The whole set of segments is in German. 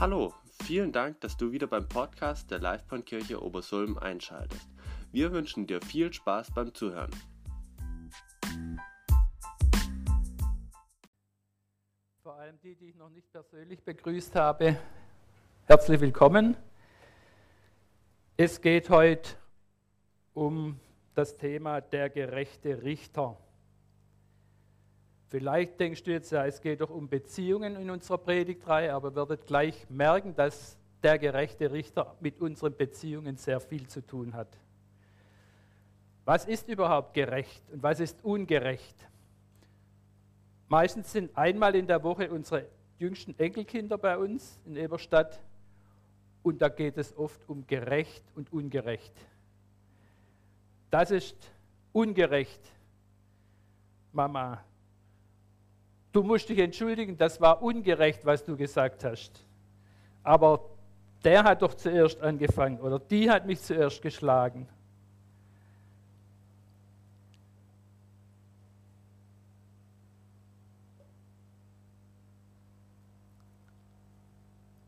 Hallo, vielen Dank, dass du wieder beim Podcast der Livebahnkirche Obersulm einschaltest. Wir wünschen dir viel Spaß beim Zuhören. Vor allem die, die ich noch nicht persönlich begrüßt habe, herzlich willkommen. Es geht heute um das Thema der gerechte Richter. Vielleicht denkst du jetzt, ja, es geht doch um Beziehungen in unserer Predigtreihe, aber werdet gleich merken, dass der gerechte Richter mit unseren Beziehungen sehr viel zu tun hat. Was ist überhaupt gerecht und was ist ungerecht? Meistens sind einmal in der Woche unsere jüngsten Enkelkinder bei uns in Eberstadt und da geht es oft um gerecht und ungerecht. Das ist ungerecht, Mama. Du musst dich entschuldigen, das war ungerecht, was du gesagt hast. Aber der hat doch zuerst angefangen oder die hat mich zuerst geschlagen.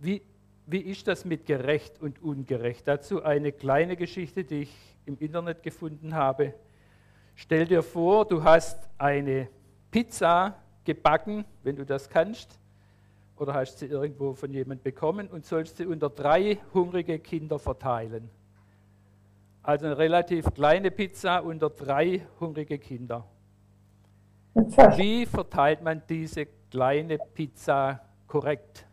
Wie, wie ist das mit gerecht und ungerecht? Dazu eine kleine Geschichte, die ich im Internet gefunden habe. Stell dir vor, du hast eine Pizza gebacken, wenn du das kannst, oder hast sie irgendwo von jemandem bekommen und sollst sie unter drei hungrige Kinder verteilen. Also eine relativ kleine Pizza unter drei hungrige Kinder. Wie verteilt man diese kleine Pizza korrekt?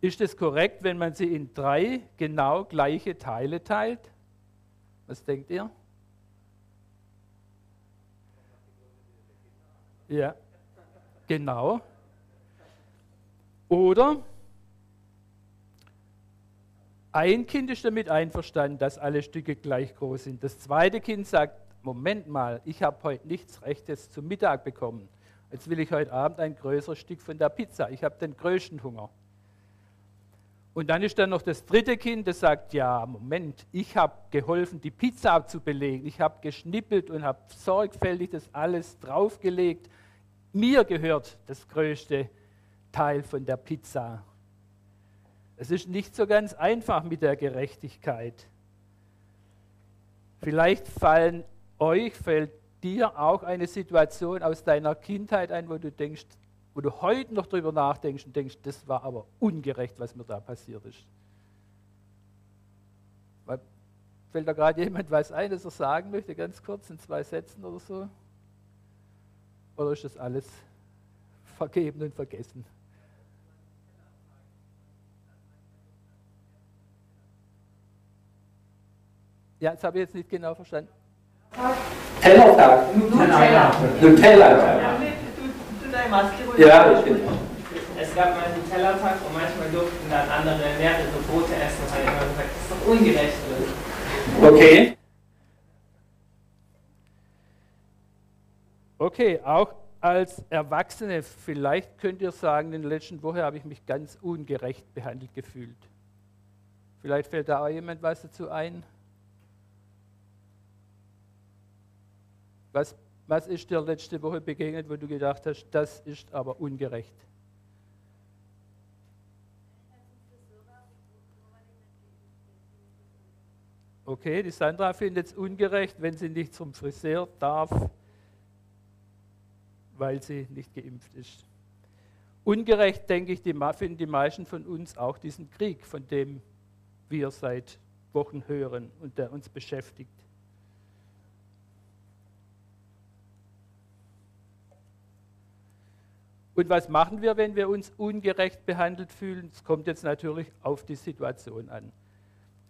Ist es korrekt, wenn man sie in drei genau gleiche Teile teilt? Was denkt ihr? Ja, genau. Oder ein Kind ist damit einverstanden, dass alle Stücke gleich groß sind. Das zweite Kind sagt, Moment mal, ich habe heute nichts Rechtes zum Mittag bekommen. Jetzt will ich heute Abend ein größeres Stück von der Pizza. Ich habe den größten Hunger. Und dann ist da noch das dritte Kind, das sagt, ja, Moment, ich habe geholfen, die Pizza abzubelegen. Ich habe geschnippelt und habe sorgfältig das alles draufgelegt. Mir gehört das größte Teil von der Pizza. Es ist nicht so ganz einfach mit der Gerechtigkeit. Vielleicht fallen euch, fällt dir auch eine Situation aus deiner Kindheit ein, wo du denkst, wo du heute noch darüber nachdenkst und denkst, das war aber ungerecht, was mir da passiert ist. Fällt da gerade jemand was ein, das er sagen möchte, ganz kurz in zwei Sätzen oder so? Oder ist das alles vergeben und vergessen? Ja, das habe ich jetzt nicht genau verstanden. Tellertag. Nutella. Nutella. Ja, ich bin. Es gab mal einen Tellertag und manchmal durften dann andere mehrere Brote essen, weil immer gesagt, das ist doch ungerecht. Okay. Okay, auch als Erwachsene, vielleicht könnt ihr sagen, in der letzten Woche habe ich mich ganz ungerecht behandelt gefühlt. Vielleicht fällt da auch jemand was dazu ein. Was was ist dir letzte Woche begegnet, wo du gedacht hast, das ist aber ungerecht? Okay, die Sandra findet es ungerecht, wenn sie nicht zum Friseur darf, weil sie nicht geimpft ist. Ungerecht, denke ich, die, finden die meisten von uns auch diesen Krieg, von dem wir seit Wochen hören und der uns beschäftigt. Und was machen wir, wenn wir uns ungerecht behandelt fühlen? Es kommt jetzt natürlich auf die Situation an.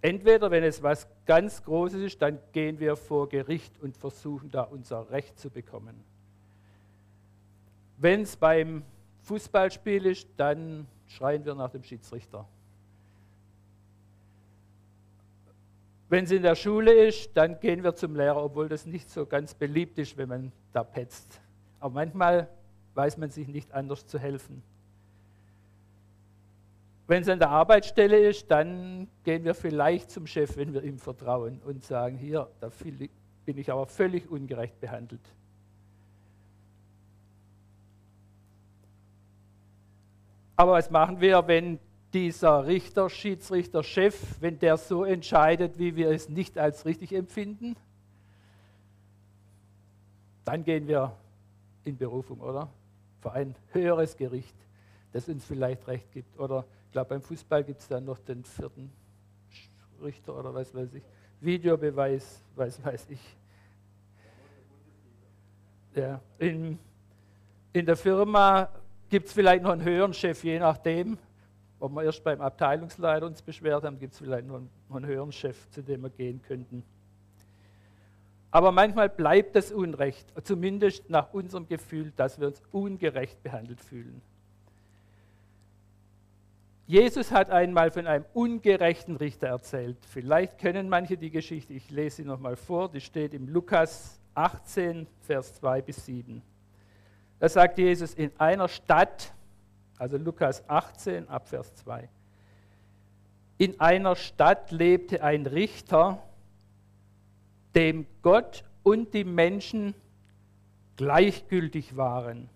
Entweder, wenn es was ganz Großes ist, dann gehen wir vor Gericht und versuchen da unser Recht zu bekommen. Wenn es beim Fußballspiel ist, dann schreien wir nach dem Schiedsrichter. Wenn es in der Schule ist, dann gehen wir zum Lehrer, obwohl das nicht so ganz beliebt ist, wenn man da petzt. Aber manchmal weiß man sich nicht anders zu helfen. Wenn es an der Arbeitsstelle ist, dann gehen wir vielleicht zum Chef, wenn wir ihm vertrauen und sagen, hier, da bin ich aber völlig ungerecht behandelt. Aber was machen wir, wenn dieser Richter, Schiedsrichter, Chef, wenn der so entscheidet, wie wir es nicht als richtig empfinden? Dann gehen wir in Berufung, oder? Vor ein höheres Gericht, das uns vielleicht recht gibt. Oder ich glaube, beim Fußball gibt es dann noch den vierten Richter oder was weiß ich. Videobeweis, was weiß ich. Ja, in, in der Firma gibt es vielleicht noch einen höheren Chef, je nachdem. Ob wir erst beim Abteilungsleiter uns beschwert haben, gibt es vielleicht noch einen, höheren Chef, zu dem wir gehen könnten. Aber manchmal bleibt das Unrecht, zumindest nach unserem Gefühl, dass wir uns ungerecht behandelt fühlen. Jesus hat einmal von einem ungerechten Richter erzählt. Vielleicht kennen manche die Geschichte. Ich lese sie nochmal vor. Die steht im Lukas 18, Vers 2 bis 7. Da sagt Jesus, in einer Stadt, also Lukas 18 ab Vers 2, in einer Stadt lebte ein Richter, dem Gott und die Menschen gleichgültig waren.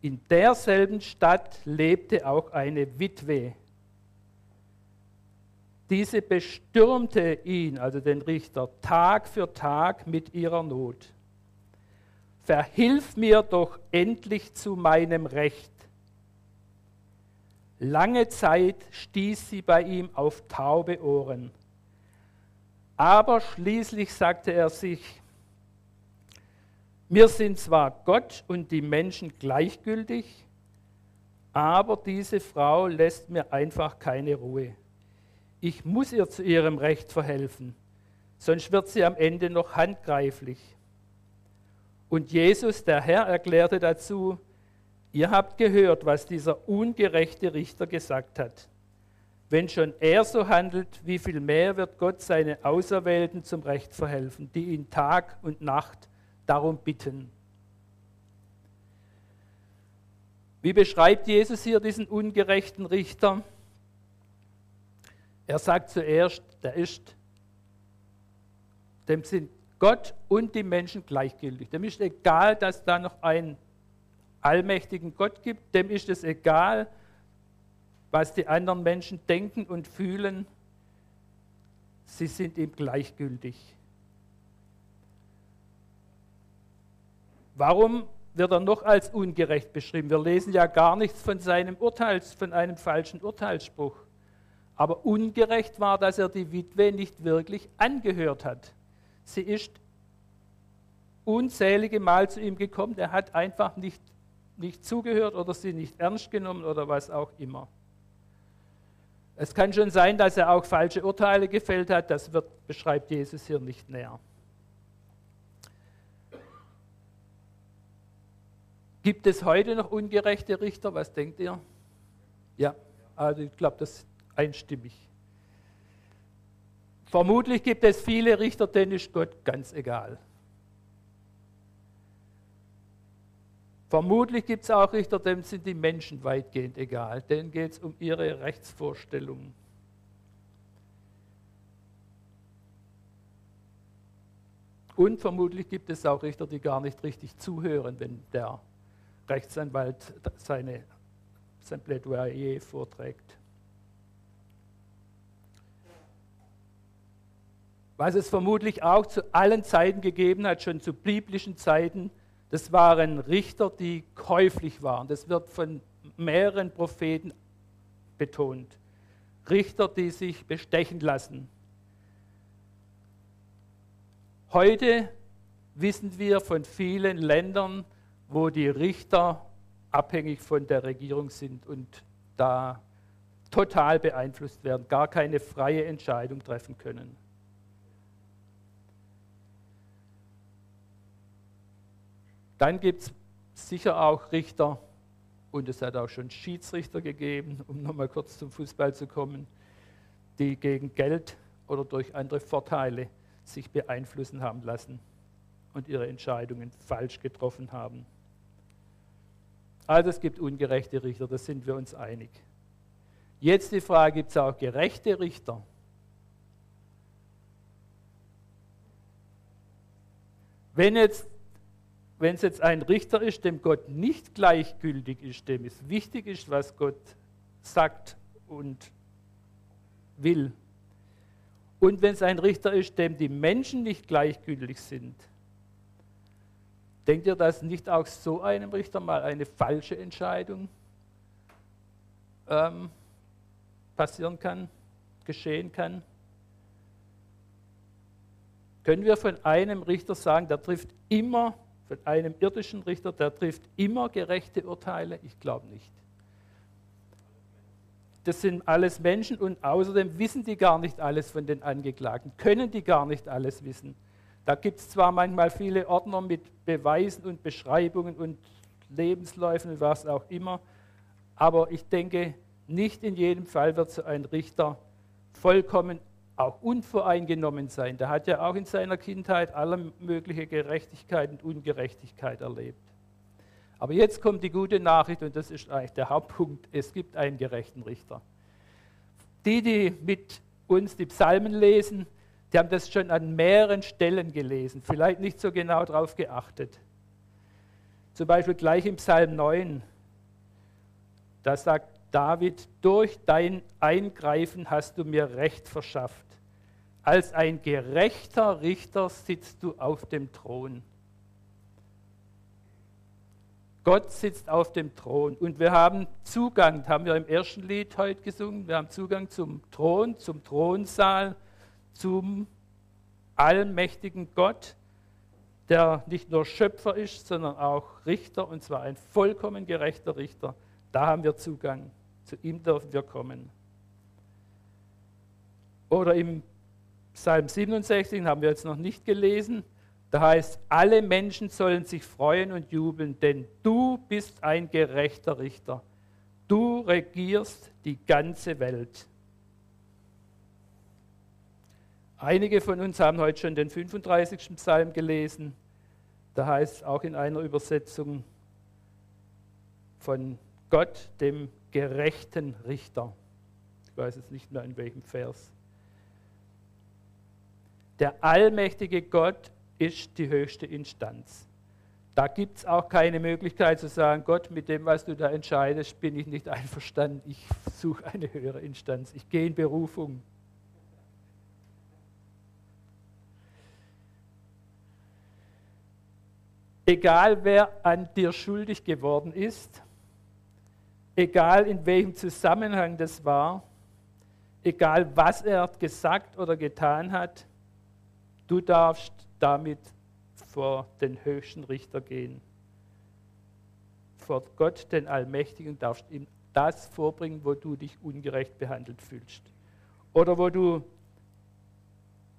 In derselben Stadt lebte auch eine Witwe. Diese bestürmte ihn, also den Richter, Tag für Tag mit ihrer Not. Verhilf mir doch endlich zu meinem Recht. Lange Zeit stieß sie bei ihm auf taube Ohren. Aber schließlich sagte er sich, mir sind zwar Gott und die Menschen gleichgültig, aber diese Frau lässt mir einfach keine Ruhe. Ich muss ihr zu ihrem Recht verhelfen, sonst wird sie am Ende noch handgreiflich. Und Jesus, der Herr, erklärte dazu, ihr habt gehört, was dieser ungerechte Richter gesagt hat. Wenn schon er so handelt, wie viel mehr wird Gott seine Auserwählten zum Recht verhelfen, die ihn Tag und Nacht darum bitten. Wie beschreibt Jesus hier diesen ungerechten Richter? Er sagt zuerst, der ist, dem sind Gott und die Menschen gleichgültig. Dem ist egal, dass da noch einen allmächtigen Gott gibt. Dem ist es egal, was die anderen Menschen denken und fühlen, sie sind ihm gleichgültig. Warum wird er noch als ungerecht beschrieben? Wir lesen ja gar nichts von seinem Urteils, von einem falschen Urteilsspruch. Aber ungerecht war, dass er die Witwe nicht wirklich angehört hat. Sie ist unzählige Mal zu ihm gekommen, er hat einfach nicht, nicht zugehört oder sie nicht ernst genommen oder was auch immer. Es kann schon sein, dass er auch falsche Urteile gefällt hat, das wird, beschreibt Jesus hier nicht näher. Gibt es heute noch ungerechte Richter? Was denkt ihr? Ja, also ich glaube, das ist einstimmig. Vermutlich gibt es viele Richter, denen ist Gott ganz egal. Vermutlich gibt es auch Richter, denen sind die Menschen weitgehend egal. Denen geht es um ihre Rechtsvorstellungen. Und vermutlich gibt es auch Richter, die gar nicht richtig zuhören, wenn der Rechtsanwalt seine, sein Plädoyer vorträgt. Was es vermutlich auch zu allen Zeiten gegeben hat, schon zu biblischen Zeiten, das waren Richter, die käuflich waren. Das wird von mehreren Propheten betont. Richter, die sich bestechen lassen. Heute wissen wir von vielen Ländern, wo die Richter abhängig von der Regierung sind und da total beeinflusst werden, gar keine freie Entscheidung treffen können. Dann gibt es sicher auch Richter, und es hat auch schon Schiedsrichter gegeben, um nochmal kurz zum Fußball zu kommen, die gegen Geld oder durch andere Vorteile sich beeinflussen haben lassen und ihre Entscheidungen falsch getroffen haben. Also es gibt ungerechte Richter, da sind wir uns einig. Jetzt die Frage, gibt es auch gerechte Richter? Wenn jetzt wenn es jetzt ein Richter ist, dem Gott nicht gleichgültig ist, dem es wichtig ist, was Gott sagt und will, und wenn es ein Richter ist, dem die Menschen nicht gleichgültig sind, denkt ihr, dass nicht auch so einem Richter mal eine falsche Entscheidung ähm, passieren kann, geschehen kann? Können wir von einem Richter sagen, der trifft immer, von einem irdischen Richter, der trifft immer gerechte Urteile? Ich glaube nicht. Das sind alles Menschen und außerdem wissen die gar nicht alles von den Angeklagten, können die gar nicht alles wissen. Da gibt es zwar manchmal viele Ordner mit Beweisen und Beschreibungen und Lebensläufen und was auch immer, aber ich denke, nicht in jedem Fall wird so ein Richter vollkommen auch unvoreingenommen sein. Der hat ja auch in seiner Kindheit alle mögliche Gerechtigkeit und Ungerechtigkeit erlebt. Aber jetzt kommt die gute Nachricht und das ist eigentlich der Hauptpunkt. Es gibt einen gerechten Richter. Die, die mit uns die Psalmen lesen, die haben das schon an mehreren Stellen gelesen, vielleicht nicht so genau darauf geachtet. Zum Beispiel gleich im Psalm 9, da sagt David, durch dein Eingreifen hast du mir Recht verschafft. Als ein gerechter Richter sitzt du auf dem Thron. Gott sitzt auf dem Thron und wir haben Zugang, das haben wir im ersten Lied heute gesungen, wir haben Zugang zum Thron, zum Thronsaal, zum allmächtigen Gott, der nicht nur Schöpfer ist, sondern auch Richter, und zwar ein vollkommen gerechter Richter. Da haben wir Zugang, zu ihm dürfen wir kommen. Oder im Psalm 67 haben wir jetzt noch nicht gelesen, da heißt, alle Menschen sollen sich freuen und jubeln, denn du bist ein gerechter Richter. Du regierst die ganze Welt. Einige von uns haben heute schon den 35. Psalm gelesen. Da heißt es auch in einer Übersetzung von Gott, dem gerechten Richter. Ich weiß jetzt nicht mehr in welchem Vers. Der allmächtige Gott ist die höchste Instanz. Da gibt es auch keine Möglichkeit zu sagen, Gott, mit dem, was du da entscheidest, bin ich nicht einverstanden. Ich suche eine höhere Instanz. Ich gehe in Berufung. Egal wer an dir schuldig geworden ist, egal in welchem Zusammenhang das war, egal was er gesagt oder getan hat, du darfst damit vor den höchsten Richter gehen. Vor Gott, den Allmächtigen, darfst ihm das vorbringen, wo du dich ungerecht behandelt fühlst. Oder wo du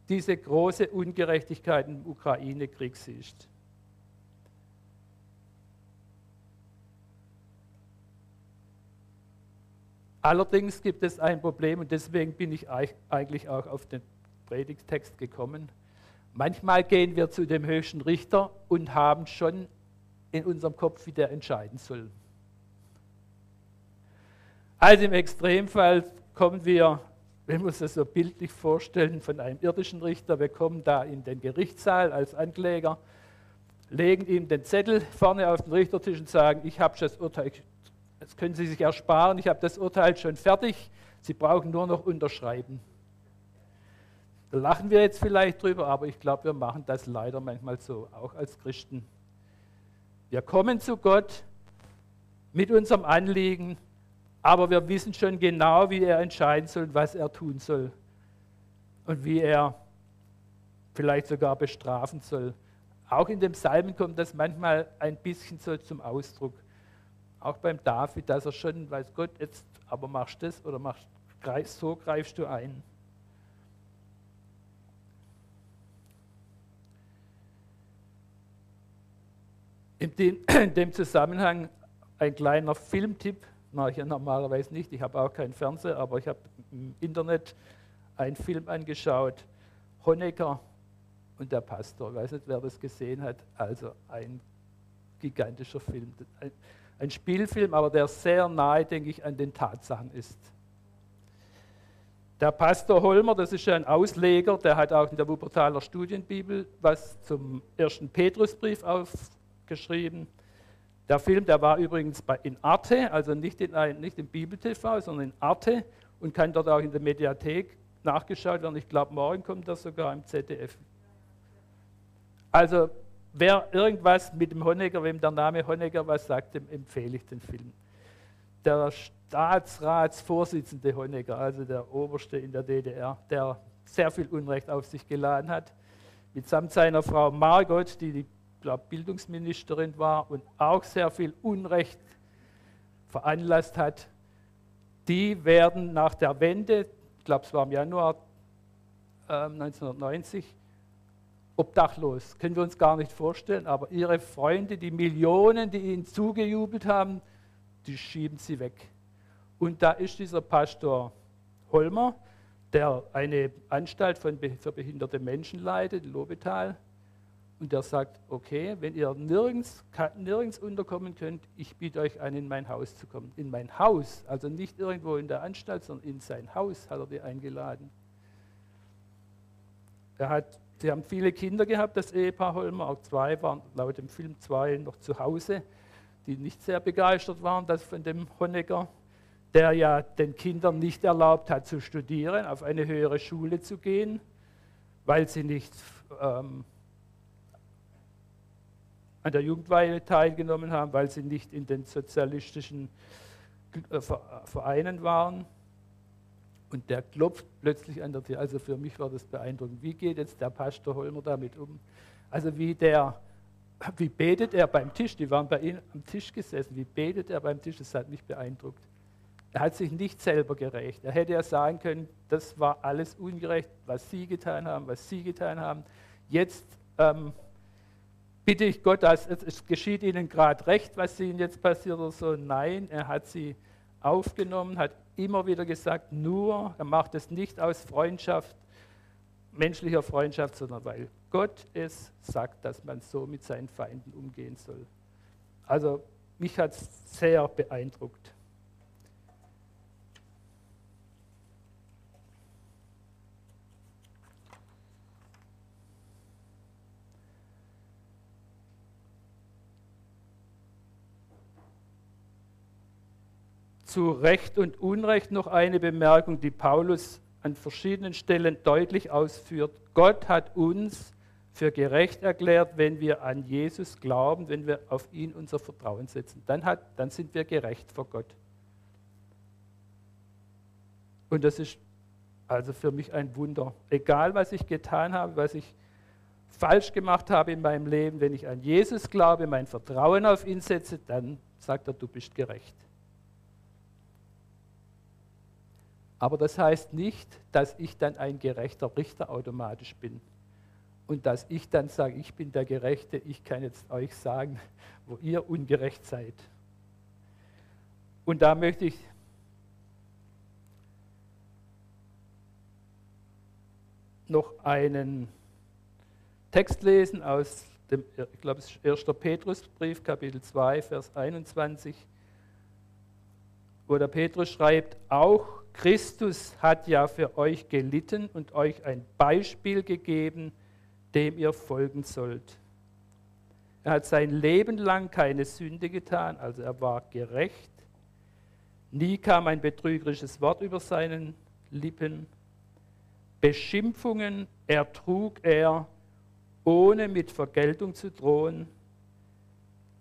diese große Ungerechtigkeit im Ukraine-Krieg siehst. Allerdings gibt es ein Problem und deswegen bin ich eigentlich auch auf den Predigtext gekommen. Manchmal gehen wir zu dem höchsten Richter und haben schon in unserem Kopf, wie der entscheiden soll. Also im Extremfall kommen wir, wenn wir uns das so bildlich vorstellen, von einem irdischen Richter, wir kommen da in den Gerichtssaal als Ankläger, legen ihm den Zettel vorne auf den Richtertisch und sagen, ich habe das Urteil, das können Sie sich ersparen, ich habe das Urteil schon fertig, Sie brauchen nur noch unterschreiben. Da lachen wir jetzt vielleicht drüber, aber ich glaube, wir machen das leider manchmal so, auch als Christen. Wir kommen zu Gott mit unserem Anliegen, aber wir wissen schon genau, wie er entscheiden soll, was er tun soll und wie er vielleicht sogar bestrafen soll. Auch in dem Psalmen kommt das manchmal ein bisschen so zum Ausdruck. Auch beim David, dass er schon weiß, Gott, jetzt aber machst du das oder machst, so greifst du ein. In dem, in dem Zusammenhang ein kleiner Filmtipp, mache ich ja normalerweise nicht, ich habe auch keinen Fernseher, aber ich habe im Internet einen Film angeschaut, Honecker und der Pastor. Ich weiß nicht, wer das gesehen hat. Also ein gigantischer Film. Ein, ein Spielfilm, aber der sehr nahe, denke ich, an den Tatsachen ist. Der Pastor Holmer, das ist ein Ausleger, der hat auch in der Wuppertaler Studienbibel was zum ersten Petrusbrief auf, geschrieben. Der Film, der war übrigens bei, in Arte, also nicht in, nicht in Bibel TV, sondern in Arte und kann dort auch in der Mediathek nachgeschaut werden. Ich glaube, morgen kommt das sogar im ZDF. Also, wer irgendwas mit dem Honecker, wem der Name Honecker was sagt, dem empfehle ich den Film. Der Staatsratsvorsitzende Honecker, also der Oberste in der DDR, der sehr viel Unrecht auf sich geladen hat, mitsamt seiner Frau Margot, die die glaub, Bildungsministerin war und auch sehr viel Unrecht veranlasst hat, die werden nach der Wende, ich glaube es war im Januar äh, 1990, obdachlos. Können wir uns gar nicht vorstellen, aber ihre Freunde, die Millionen, die ihnen zugejubelt haben, die schieben sie weg. Und da ist dieser Pastor Holmer, der eine Anstalt für behinderte Menschen leitet, Lobetal, und der sagt, okay, wenn ihr nirgends, nirgends unterkommen könnt, ich biete euch an, in mein Haus zu kommen. In mein Haus, also nicht irgendwo in der Anstalt, sondern in sein Haus hat er die eingeladen. Er hat, sie haben viele Kinder gehabt, das Ehepaar Holmer, auch zwei waren laut dem Film zwei noch zu Hause, die nicht sehr begeistert waren das von dem Honecker, der ja den Kindern nicht erlaubt hat zu studieren, auf eine höhere Schule zu gehen, weil sie nicht... Ähm, an der Jugendweihe teilgenommen haben, weil sie nicht in den sozialistischen äh, Vereinen waren. Und der klopft plötzlich an der Tür. Also für mich war das beeindruckend. Wie geht jetzt der Pastor Holmer damit um? Also wie der, wie betet er beim Tisch? Die waren bei ihm am Tisch gesessen. Wie betet er beim Tisch? Das hat mich beeindruckt. Er hat sich nicht selber gerecht. Er hätte ja sagen können, das war alles ungerecht, was Sie getan haben, was Sie getan haben. Jetzt ähm, bitte ich Gott, dass es geschieht Ihnen gerade recht, was Ihnen jetzt passiert oder so. Nein, er hat sie aufgenommen, hat immer wieder gesagt, nur, er macht es nicht aus Freundschaft, menschlicher Freundschaft, sondern weil Gott es sagt, dass man so mit seinen Feinden umgehen soll. Also mich hat es sehr beeindruckt. Zu Recht und Unrecht noch eine Bemerkung, die Paulus an verschiedenen Stellen deutlich ausführt. Gott hat uns für gerecht erklärt, wenn wir an Jesus glauben, wenn wir auf ihn unser Vertrauen setzen. Dann, hat, dann sind wir gerecht vor Gott. Und das ist also für mich ein Wunder. Egal, was ich getan habe, was ich falsch gemacht habe in meinem Leben, wenn ich an Jesus glaube, mein Vertrauen auf ihn setze, dann sagt er, du bist gerecht. Aber das heißt nicht, dass ich dann ein gerechter Richter automatisch bin. Und dass ich dann sage, ich bin der Gerechte, ich kann jetzt euch sagen, wo ihr ungerecht seid. Und da möchte ich noch einen Text lesen aus dem, ich glaube, es ist 1. Petrusbrief, Kapitel 2, Vers 21, wo der Petrus schreibt, auch Christus hat ja für euch gelitten und euch ein Beispiel gegeben, dem ihr folgen sollt. Er hat sein Leben lang keine Sünde getan, also er war gerecht. Nie kam ein betrügerisches Wort über seinen Lippen. Beschimpfungen ertrug er, ohne mit Vergeltung zu drohen.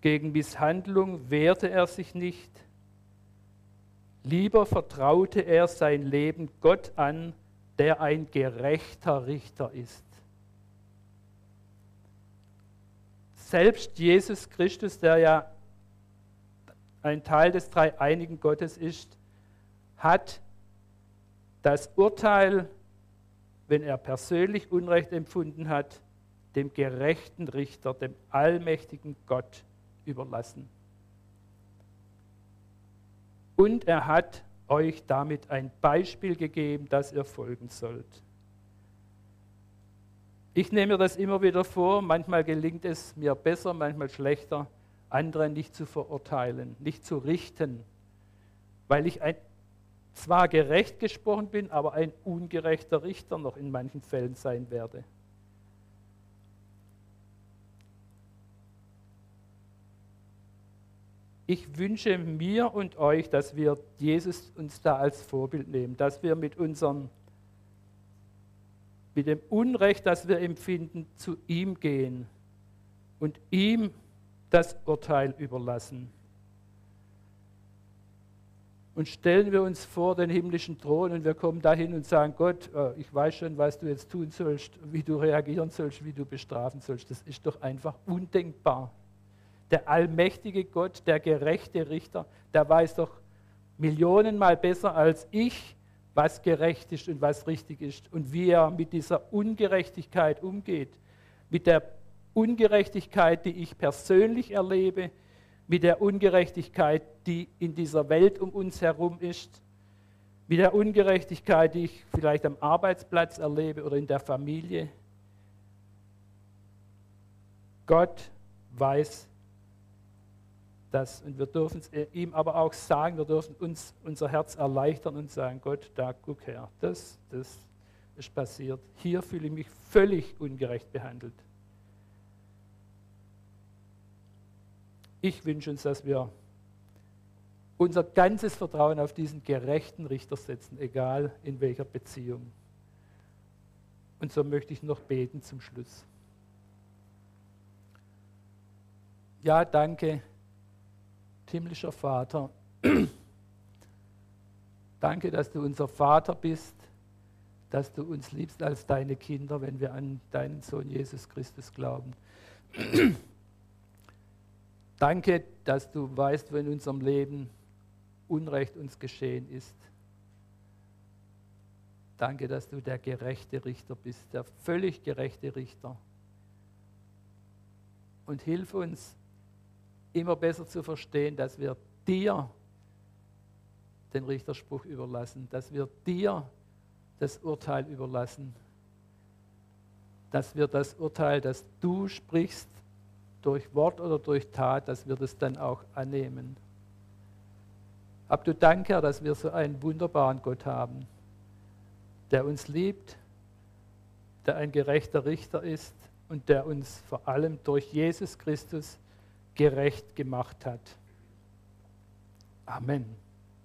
Gegen Misshandlung wehrte er sich nicht. Lieber vertraute er sein Leben Gott an, der ein gerechter Richter ist. Selbst Jesus Christus, der ja ein Teil des dreieinigen Gottes ist, hat das Urteil, wenn er persönlich Unrecht empfunden hat, dem gerechten Richter, dem allmächtigen Gott überlassen und er hat euch damit ein Beispiel gegeben, das ihr folgen sollt. Ich nehme mir das immer wieder vor, manchmal gelingt es mir besser, manchmal schlechter, andere nicht zu verurteilen, nicht zu richten, weil ich ein, zwar gerecht gesprochen bin, aber ein ungerechter Richter noch in manchen Fällen sein werde. Ich wünsche mir und euch, dass wir Jesus uns da als Vorbild nehmen, dass wir mit unserem mit dem Unrecht, das wir empfinden, zu ihm gehen und ihm das Urteil überlassen. Und stellen wir uns vor den himmlischen Thron und wir kommen dahin und sagen, Gott, äh, ich weiß schon, was du jetzt tun sollst, wie du reagieren sollst, wie du bestrafen sollst. Das ist doch einfach undenkbar. Der allmächtige Gott, der gerechte Richter, der weiß doch millionenmal besser als ich, was gerecht ist und was richtig ist und wie er mit dieser Ungerechtigkeit umgeht. Mit der Ungerechtigkeit, die ich persönlich erlebe, mit der Ungerechtigkeit, die in dieser Welt um uns herum ist, mit der Ungerechtigkeit, die ich vielleicht am Arbeitsplatz erlebe oder in der Familie. Gott weiß das und wir dürfen es ihm aber auch sagen, wir dürfen uns unser Herz erleichtern und sagen, Gott, da guck her, das, das ist passiert. Hier fühle ich mich völlig ungerecht behandelt. Ich wünsche uns, dass wir unser ganzes Vertrauen auf diesen gerechten Richter setzen, egal in welcher Beziehung. Und so möchte ich noch beten zum Schluss. Ja, danke, himmlischer Vater. danke, dass du unser Vater bist, dass du uns liebst als deine Kinder, wenn wir an deinen Sohn Jesus Christus glauben. Danke, dass du weißt, wenn in unserem Leben Unrecht uns geschehen ist. Danke, dass du der gerechte Richter bist, der völlig gerechte Richter. Und hilf uns, immer besser zu verstehen, dass wir dir den Richterspruch überlassen, dass wir dir das Urteil überlassen, dass wir das Urteil, das du sprichst, durch Wort oder durch Tat, dass wir das dann auch annehmen. Hab du Dank, Herr, dass wir so einen wunderbaren Gott haben, der uns liebt, der ein gerechter Richter ist und der uns vor allem durch Jesus Christus gerecht gemacht hat. Amen.